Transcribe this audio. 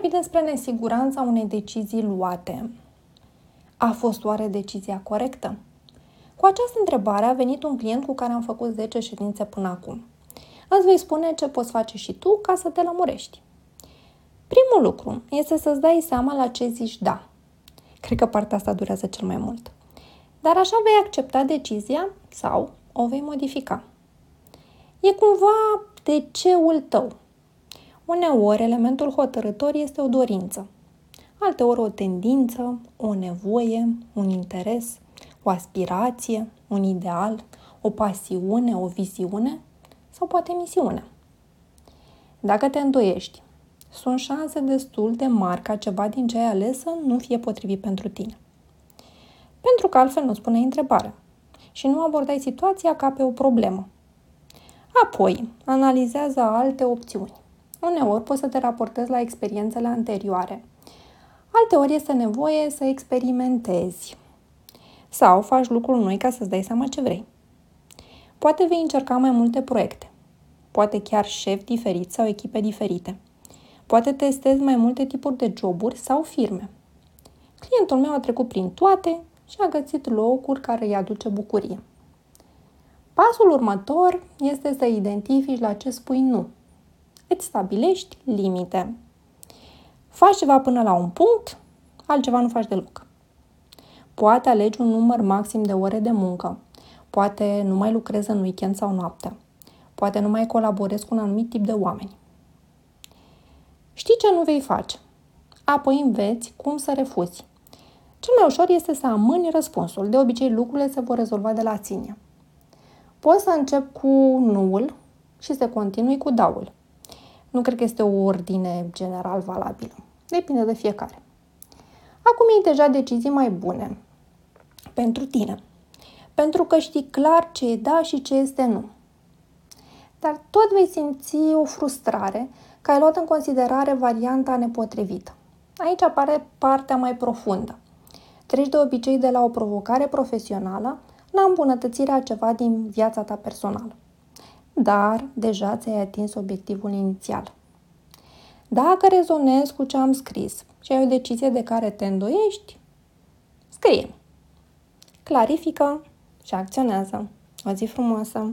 vorbi despre nesiguranța unei decizii luate. A fost oare decizia corectă? Cu această întrebare a venit un client cu care am făcut 10 ședințe până acum. Îți voi spune ce poți face și tu ca să te lămurești. Primul lucru este să-ți dai seama la ce zici da. Cred că partea asta durează cel mai mult. Dar așa vei accepta decizia sau o vei modifica. E cumva de ceul tău. Uneori, elementul hotărător este o dorință, alteori o tendință, o nevoie, un interes, o aspirație, un ideal, o pasiune, o viziune sau poate misiune. Dacă te îndoiești, sunt șanse destul de mari ca ceva din ce ai ales să nu fie potrivit pentru tine. Pentru că altfel nu spune întrebarea și nu abordai situația ca pe o problemă. Apoi, analizează alte opțiuni. Uneori poți să te raportezi la experiențele anterioare. Alteori este nevoie să experimentezi. Sau faci lucruri noi ca să-ți dai seama ce vrei. Poate vei încerca mai multe proiecte. Poate chiar șefi diferiți sau echipe diferite. Poate testezi mai multe tipuri de joburi sau firme. Clientul meu a trecut prin toate și a găsit locuri care îi aduce bucurie. Pasul următor este să identifici la ce spui nu. Îți stabilești limite. Faci ceva până la un punct, altceva nu faci deloc. Poate alegi un număr maxim de ore de muncă. Poate nu mai lucrezi în weekend sau noapte. Poate nu mai colaborezi cu un anumit tip de oameni. Știi ce nu vei face. Apoi înveți cum să refuzi. Cel mai ușor este să amâni răspunsul. De obicei, lucrurile se vor rezolva de la sine. Poți să încep cu nuul și să continui cu daul. Nu cred că este o ordine general valabilă. Depinde de fiecare. Acum e deja decizii mai bune pentru tine. Pentru că știi clar ce e da și ce este nu. Dar tot vei simți o frustrare că ai luat în considerare varianta nepotrivită. Aici apare partea mai profundă. Treci de obicei de la o provocare profesională la îmbunătățirea ceva din viața ta personală. Dar deja ți-ai atins obiectivul inițial. Dacă rezonezi cu ce am scris și ai o decizie de care te îndoiești, scrie. Clarifică și acționează. O zi frumoasă!